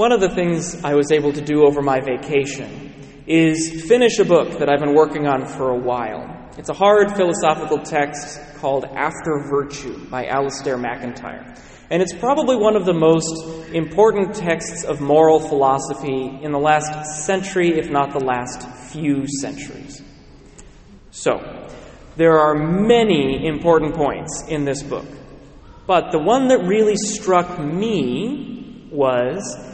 One of the things I was able to do over my vacation is finish a book that I've been working on for a while. It's a hard philosophical text called After Virtue by Alasdair MacIntyre. And it's probably one of the most important texts of moral philosophy in the last century, if not the last few centuries. So, there are many important points in this book. But the one that really struck me was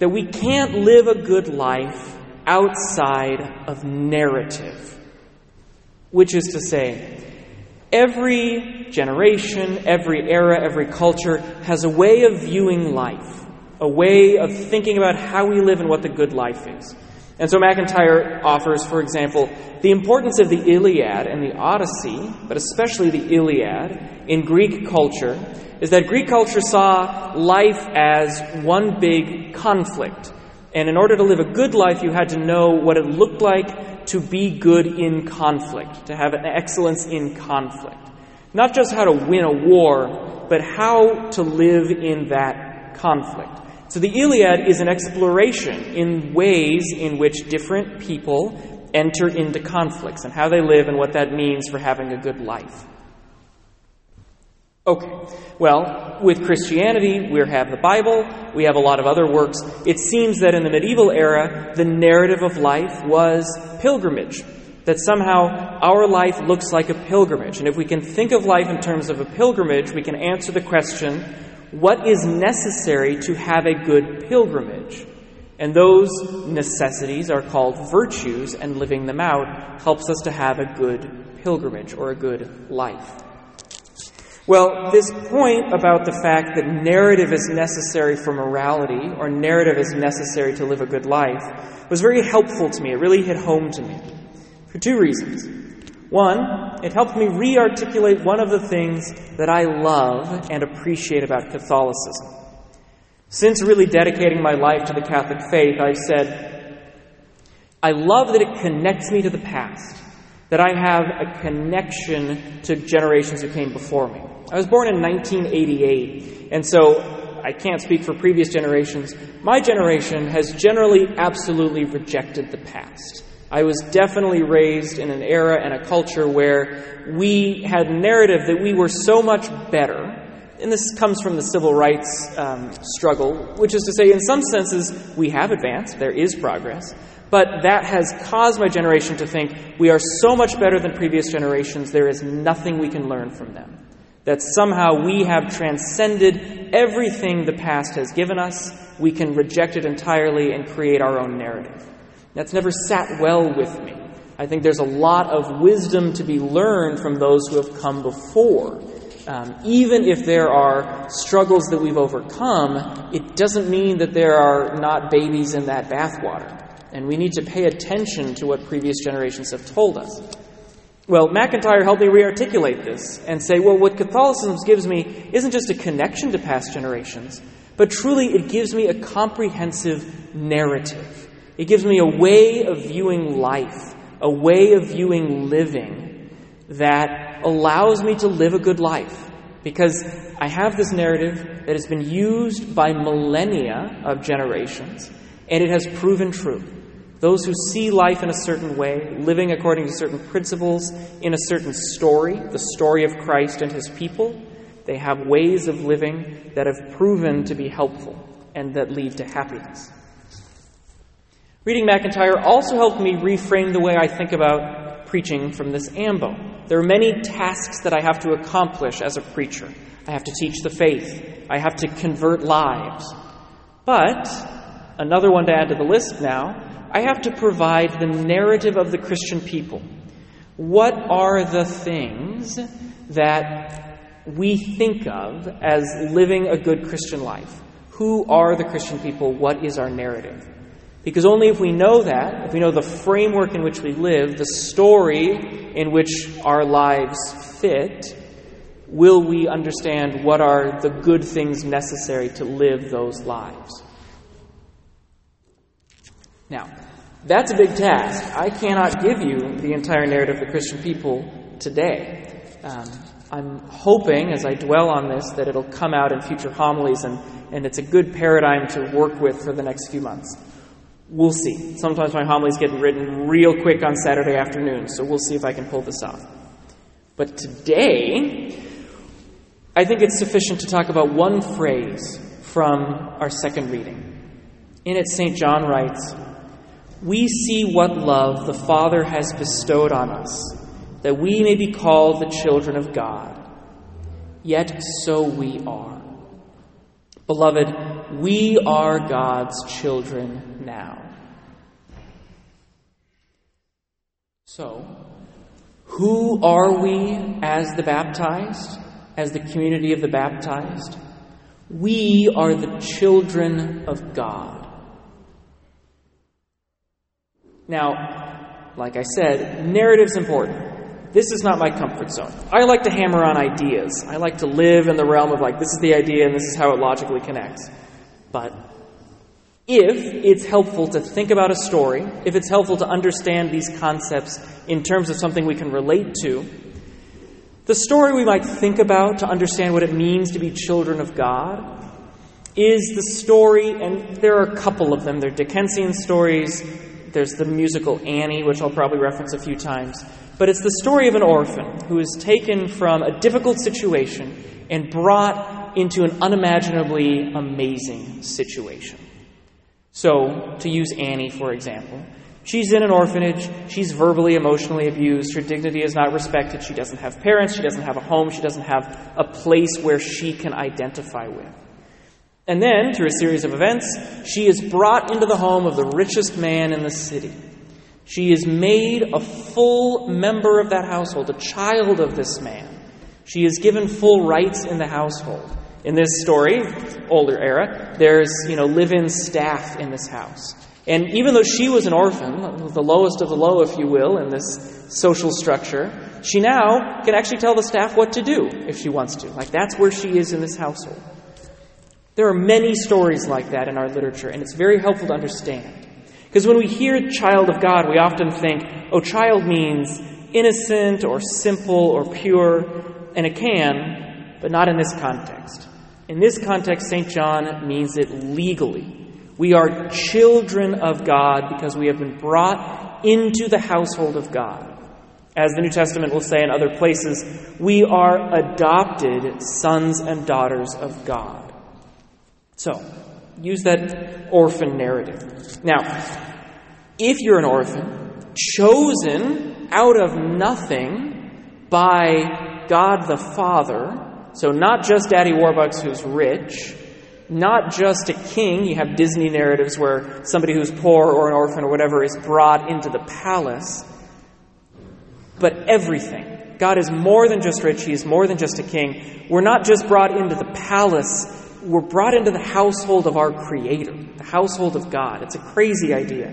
that we can't live a good life outside of narrative. Which is to say, every generation, every era, every culture has a way of viewing life, a way of thinking about how we live and what the good life is. And so MacIntyre offers, for example, the importance of the Iliad and the Odyssey, but especially the Iliad, in Greek culture, is that Greek culture saw life as one big conflict. And in order to live a good life, you had to know what it looked like to be good in conflict, to have an excellence in conflict. Not just how to win a war, but how to live in that conflict. So the Iliad is an exploration in ways in which different people enter into conflicts and how they live and what that means for having a good life. Okay, well, with Christianity, we have the Bible, we have a lot of other works. It seems that in the medieval era, the narrative of life was pilgrimage. That somehow our life looks like a pilgrimage. And if we can think of life in terms of a pilgrimage, we can answer the question what is necessary to have a good pilgrimage. And those necessities are called virtues, and living them out helps us to have a good pilgrimage or a good life. Well, this point about the fact that narrative is necessary for morality, or narrative is necessary to live a good life, was very helpful to me. It really hit home to me. For two reasons. One, it helped me re articulate one of the things that I love and appreciate about Catholicism. Since really dedicating my life to the Catholic faith, I've said, I love that it connects me to the past, that I have a connection to generations who came before me. I was born in 1988, and so I can't speak for previous generations. My generation has generally absolutely rejected the past. I was definitely raised in an era and a culture where we had narrative that we were so much better. And this comes from the civil rights um, struggle, which is to say, in some senses, we have advanced, there is progress, but that has caused my generation to think we are so much better than previous generations, there is nothing we can learn from them. That somehow we have transcended everything the past has given us, we can reject it entirely and create our own narrative. That's never sat well with me. I think there's a lot of wisdom to be learned from those who have come before. Um, even if there are struggles that we've overcome, it doesn't mean that there are not babies in that bathwater. And we need to pay attention to what previous generations have told us. Well, MacIntyre helped me rearticulate this and say, well, what Catholicism gives me isn't just a connection to past generations, but truly it gives me a comprehensive narrative. It gives me a way of viewing life, a way of viewing living that allows me to live a good life. Because I have this narrative that has been used by millennia of generations, and it has proven true. Those who see life in a certain way, living according to certain principles, in a certain story, the story of Christ and his people, they have ways of living that have proven to be helpful and that lead to happiness. Reading MacIntyre also helped me reframe the way I think about preaching from this ambo. There are many tasks that I have to accomplish as a preacher. I have to teach the faith. I have to convert lives. But, another one to add to the list now, I have to provide the narrative of the Christian people. What are the things that we think of as living a good Christian life? Who are the Christian people? What is our narrative? Because only if we know that, if we know the framework in which we live, the story in which our lives fit, will we understand what are the good things necessary to live those lives. Now, that's a big task. I cannot give you the entire narrative of the Christian people today. Um, I'm hoping, as I dwell on this, that it'll come out in future homilies, and, and it's a good paradigm to work with for the next few months. We'll see. Sometimes my homilies get written real quick on Saturday afternoon, so we'll see if I can pull this off. But today, I think it's sufficient to talk about one phrase from our second reading. In it, St. John writes, We see what love the Father has bestowed on us that we may be called the children of God. Yet so we are. Beloved, we are God's children now. So, who are we as the baptized, as the community of the baptized? We are the children of God. Now, like I said, narrative's important. This is not my comfort zone. I like to hammer on ideas. I like to live in the realm of like, this is the idea and this is how it logically connects. But if it's helpful to think about a story, if it's helpful to understand these concepts in terms of something we can relate to, the story we might think about to understand what it means to be children of God is the story, and there are a couple of them. They're Dickensian stories. There's the musical Annie, which I'll probably reference a few times. But it's the story of an orphan who is taken from a difficult situation and brought into an unimaginably amazing situation. So, to use Annie, for example, she's in an orphanage, she's verbally, emotionally abused, her dignity is not respected, she doesn't have parents, she doesn't have a home, she doesn't have a place where she can identify with. And then, through a series of events, she is brought into the home of the richest man in the city. She is made a full member of that household, a child of this man. She is given full rights in the household. In this story, older era, there's, you know, live-in staff in this house. And even though she was an orphan, the lowest of the low, if you will, in this social structure, she now can actually tell the staff what to do if she wants to. Like, that's where she is in this household. There are many stories like that in our literature, and it's very helpful to understand. Because when we hear child of God, we often think, oh, child means innocent or simple or pure, and it can, but not in this context. In this context, St. John means it legally. We are children of God because we have been brought into the household of God. As the New Testament will say in other places, we are adopted sons and daughters of God. So, use that orphan narrative. Now, if you're an orphan, chosen out of nothing by God the Father, so not just Daddy Warbucks who's rich, not just a king, you have Disney narratives where somebody who's poor or an orphan or whatever is brought into the palace, but everything. God is more than just rich, He is more than just a king. We're not just brought into the palace we're brought into the household of our Creator, the household of God. It's a crazy idea.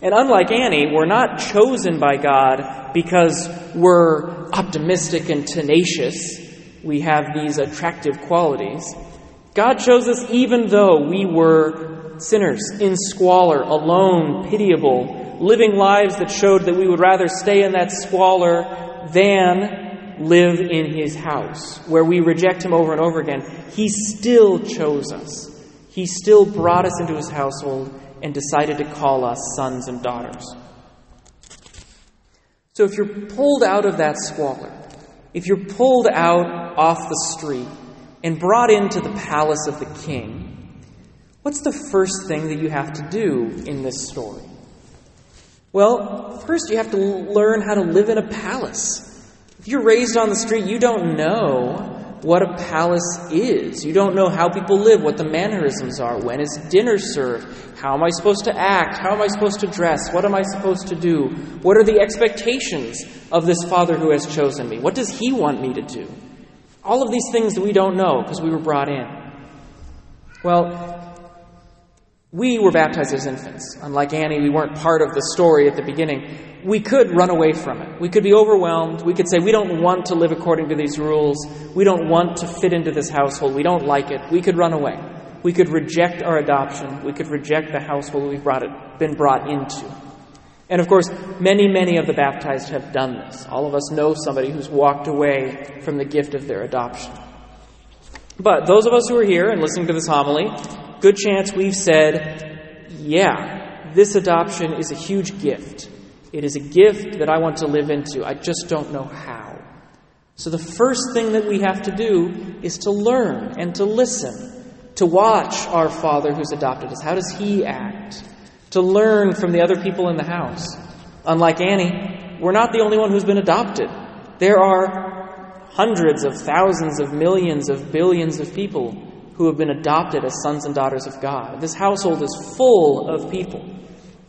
And unlike Annie, we're not chosen by God because we're optimistic and tenacious. We have these attractive qualities. God chose us even though we were sinners, in squalor, alone, pitiable, living lives that showed that we would rather stay in that squalor than live in his house, where we reject him over and over again, he still chose us. He still brought us into his household and decided to call us sons and daughters. So if you're pulled out of that squalor, if you're pulled out off the street and brought into the palace of the king, what's the first thing that you have to do in this story? Well, first you have to learn how to live in a palace. If you're raised on the street, you don't know what a palace is. You don't know how people live, what the mannerisms are, when is dinner served, how am I supposed to act, how am I supposed to dress, what am I supposed to do, what are the expectations of this Father who has chosen me, what does He want me to do? All of these things that we don't know because we were brought in. Well, we were baptized as infants. Unlike Annie, we weren't part of the story at the beginning we could run away from it. We could be overwhelmed. We could say, we don't want to live according to these rules. We don't want to fit into this household. We don't like it. We could run away. We could reject our adoption. We could reject the household we've brought it, been brought into. And of course, many, many of the baptized have done this. All of us know somebody who's walked away from the gift of their adoption. But those of us who are here and listening to this homily, good chance we've said, yeah, this adoption is a huge gift. It is a gift that I want to live into. I just don't know how. So the first thing that we have to do is to learn and to listen, to watch our Father who's adopted us. How does He act? To learn from the other people in the house. Unlike Annie, we're not the only one who's been adopted. There are hundreds of thousands of millions of billions of people who have been adopted as sons and daughters of God. This household is full of people.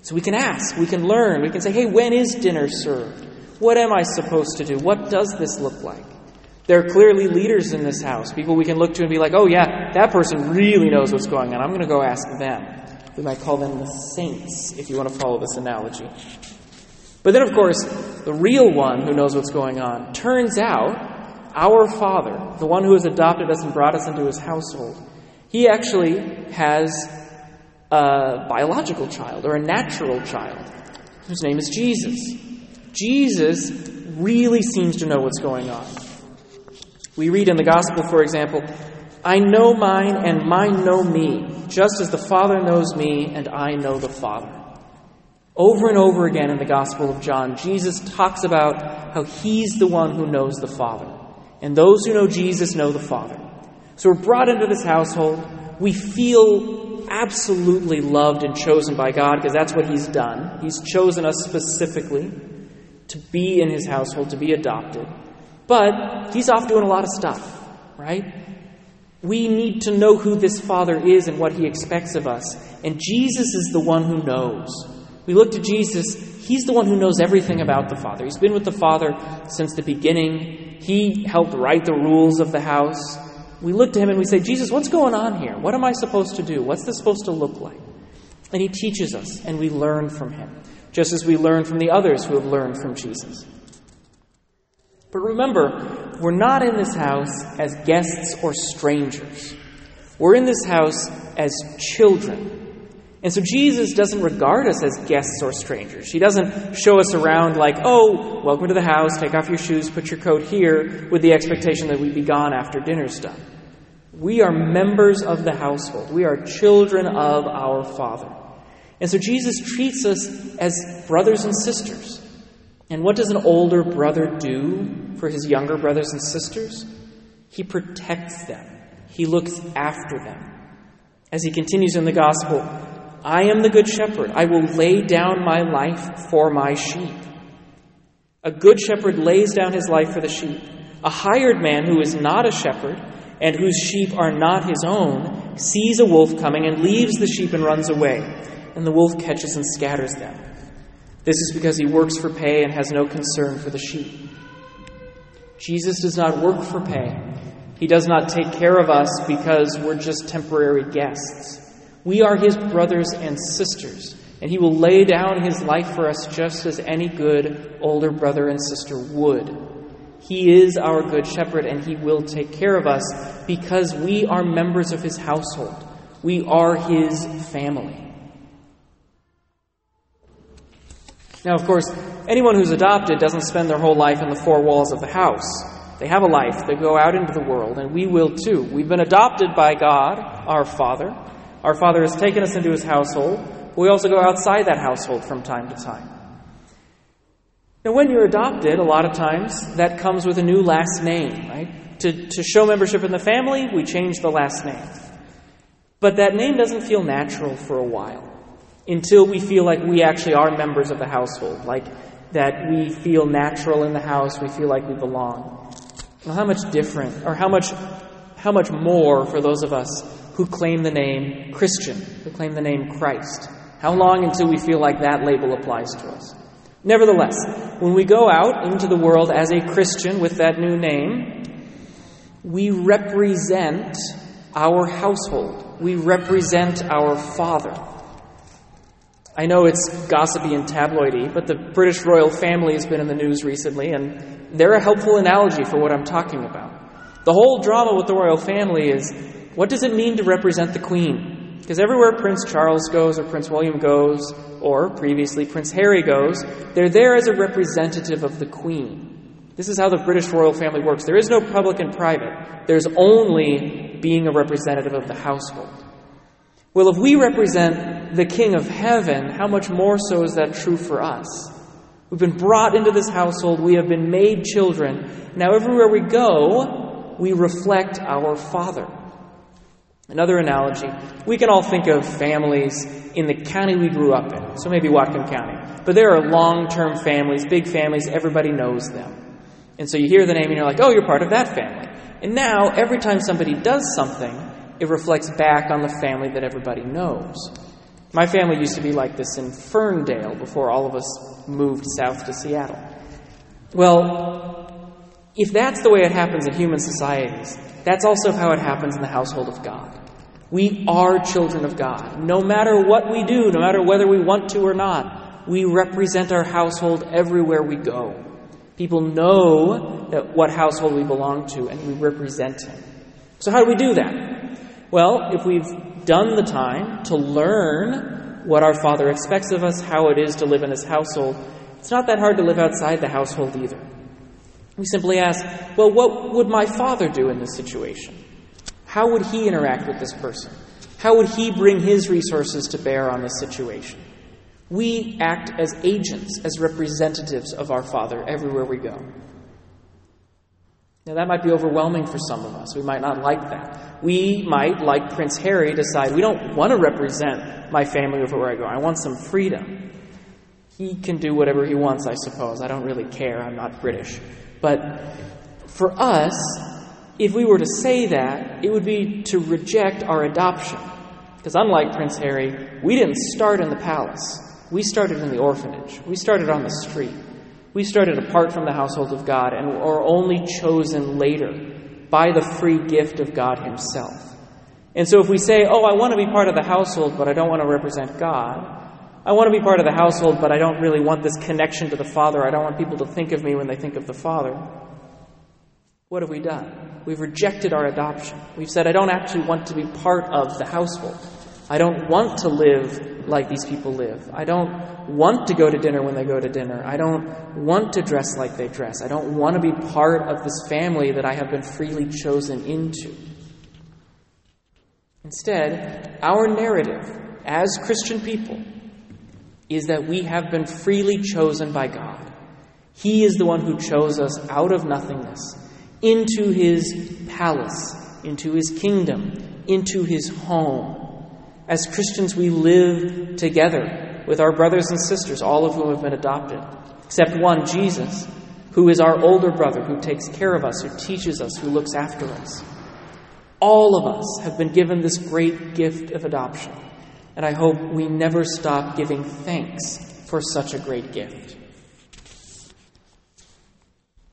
So we can ask, we can learn, we can say, hey, when is dinner served? What am I supposed to do? What does this look like? There are clearly leaders in this house, people we can look to and be like, oh, yeah, that person really knows what's going on. I'm going to go ask them. We might call them the saints, if you want to follow this analogy. But then, of course, the real one who knows what's going on turns out our Father, the one who has adopted us and brought us into his household, he actually has a biological child or a natural child whose name is Jesus. Jesus really seems to know what's going on. We read in the Gospel, for example, I know mine and mine know me, just as the Father knows me and I know the Father. Over and over again in the Gospel of John, Jesus talks about how he's the one who knows the Father. And those who know Jesus know the Father. So we're brought into this household. We feel absolutely loved and chosen by God because that's what He's done. He's chosen us specifically to be in His household, to be adopted. But He's off doing a lot of stuff, right? We need to know who this Father is and what He expects of us. And Jesus is the one who knows. We look to Jesus, He's the one who knows everything about the Father. He's been with the Father since the beginning. He helped write the rules of the house. We look to Him and we say, Jesus, what's going on here? What am I supposed to do? What's this supposed to look like? And He teaches us, and we learn from Him, just as we learn from the others who have learned from Jesus. But remember, we're not in this house as guests or strangers. We're in this house as children. And so Jesus doesn't regard us as guests or strangers. He doesn't show us around like, oh, welcome to the house, take off your shoes, put your coat here, with the expectation that we'd be gone after dinner's done. We are members of the household. We are children of our Father. And so Jesus treats us as brothers and sisters. And what does an older brother do for his younger brothers and sisters? He protects them, he looks after them. As he continues in the gospel, I am the good shepherd. I will lay down my life for my sheep. A good shepherd lays down his life for the sheep. A hired man who is not a shepherd and whose sheep are not his own sees a wolf coming and leaves the sheep and runs away, and the wolf catches and scatters them. This is because he works for pay and has no concern for the sheep. Jesus does not work for pay. He does not take care of us because we're just temporary guests. We are his brothers and sisters, and he will lay down his life for us just as any good older brother and sister would. He is our good shepherd, and he will take care of us because we are members of his household. We are his family. Now, of course, anyone who's adopted doesn't spend their whole life in the four walls of the house. They have a life, they go out into the world, and we will too. We've been adopted by God, our Father. Our Father has taken us into his household. We also go outside that household from time to time. Now, when you're adopted, a lot of times that comes with a new last name, right? To, to show membership in the family, we change the last name. But that name doesn't feel natural for a while until we feel like we actually are members of the household, like that we feel natural in the house, we feel like we belong. Well, how much different, or how much, how much more for those of us who claim the name Christian, who claim the name Christ? How long until we feel like that label applies to us? Nevertheless, when we go out into the world as a Christian with that new name, we represent our household. We represent our Father. I know it's gossipy and tabloidy, but the British royal family has been in the news recently, and they're a helpful analogy for what I'm talking about. The whole drama with the royal family is what does it mean to represent the Queen? Because everywhere Prince Charles goes, or Prince William goes, or previously Prince Harry goes, they're there as a representative of the Queen. This is how the British royal family works. There is no public and private, there's only being a representative of the household. Well, if we represent the King of heaven, how much more so is that true for us? We've been brought into this household, we have been made children. Now, everywhere we go, we reflect our Father. Another analogy, we can all think of families in the county we grew up in, so maybe Whatcom County. But there are long term families, big families, everybody knows them. And so you hear the name and you're like, oh, you're part of that family. And now, every time somebody does something, it reflects back on the family that everybody knows. My family used to be like this in Ferndale before all of us moved south to Seattle. Well, if that's the way it happens in human societies, that's also how it happens in the household of God. We are children of God. No matter what we do, no matter whether we want to or not, we represent our household everywhere we go. People know that what household we belong to, and we represent Him. So, how do we do that? Well, if we've done the time to learn what our Father expects of us, how it is to live in His household, it's not that hard to live outside the household either. We simply ask, well, what would my Father do in this situation? How would he interact with this person? How would he bring his resources to bear on this situation? We act as agents, as representatives of our Father everywhere we go. Now, that might be overwhelming for some of us. We might not like that. We might, like Prince Harry, decide we don't want to represent my family everywhere I go. I want some freedom. He can do whatever he wants, I suppose. I don't really care. I'm not British. But for us, if we were to say that, it would be to reject our adoption. Because unlike Prince Harry, we didn't start in the palace. We started in the orphanage. We started on the street. We started apart from the household of God and are only chosen later by the free gift of God Himself. And so if we say, oh, I want to be part of the household, but I don't want to represent God, I want to be part of the household, but I don't really want this connection to the Father, I don't want people to think of me when they think of the Father, what have we done? We've rejected our adoption. We've said, I don't actually want to be part of the household. I don't want to live like these people live. I don't want to go to dinner when they go to dinner. I don't want to dress like they dress. I don't want to be part of this family that I have been freely chosen into. Instead, our narrative as Christian people is that we have been freely chosen by God. He is the one who chose us out of nothingness into his palace, into his kingdom, into his home. As Christians, we live together with our brothers and sisters, all of whom have been adopted, except one, Jesus, who is our older brother, who takes care of us, who teaches us, who looks after us. All of us have been given this great gift of adoption, and I hope we never stop giving thanks for such a great gift.